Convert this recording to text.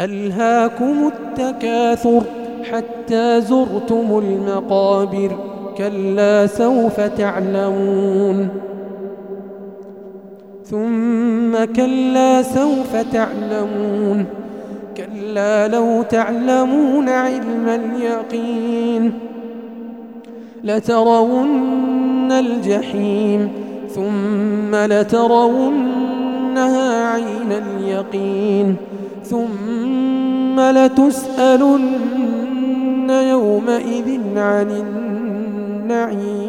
ألهاكم التكاثر حتى زرتم المقابر كلا سوف تعلمون. ثم كلا سوف تعلمون كلا لو تعلمون علم اليقين. لترون الجحيم ثم لترونها عين اليقين. ثم لتسألن يومئذ عن النعيم.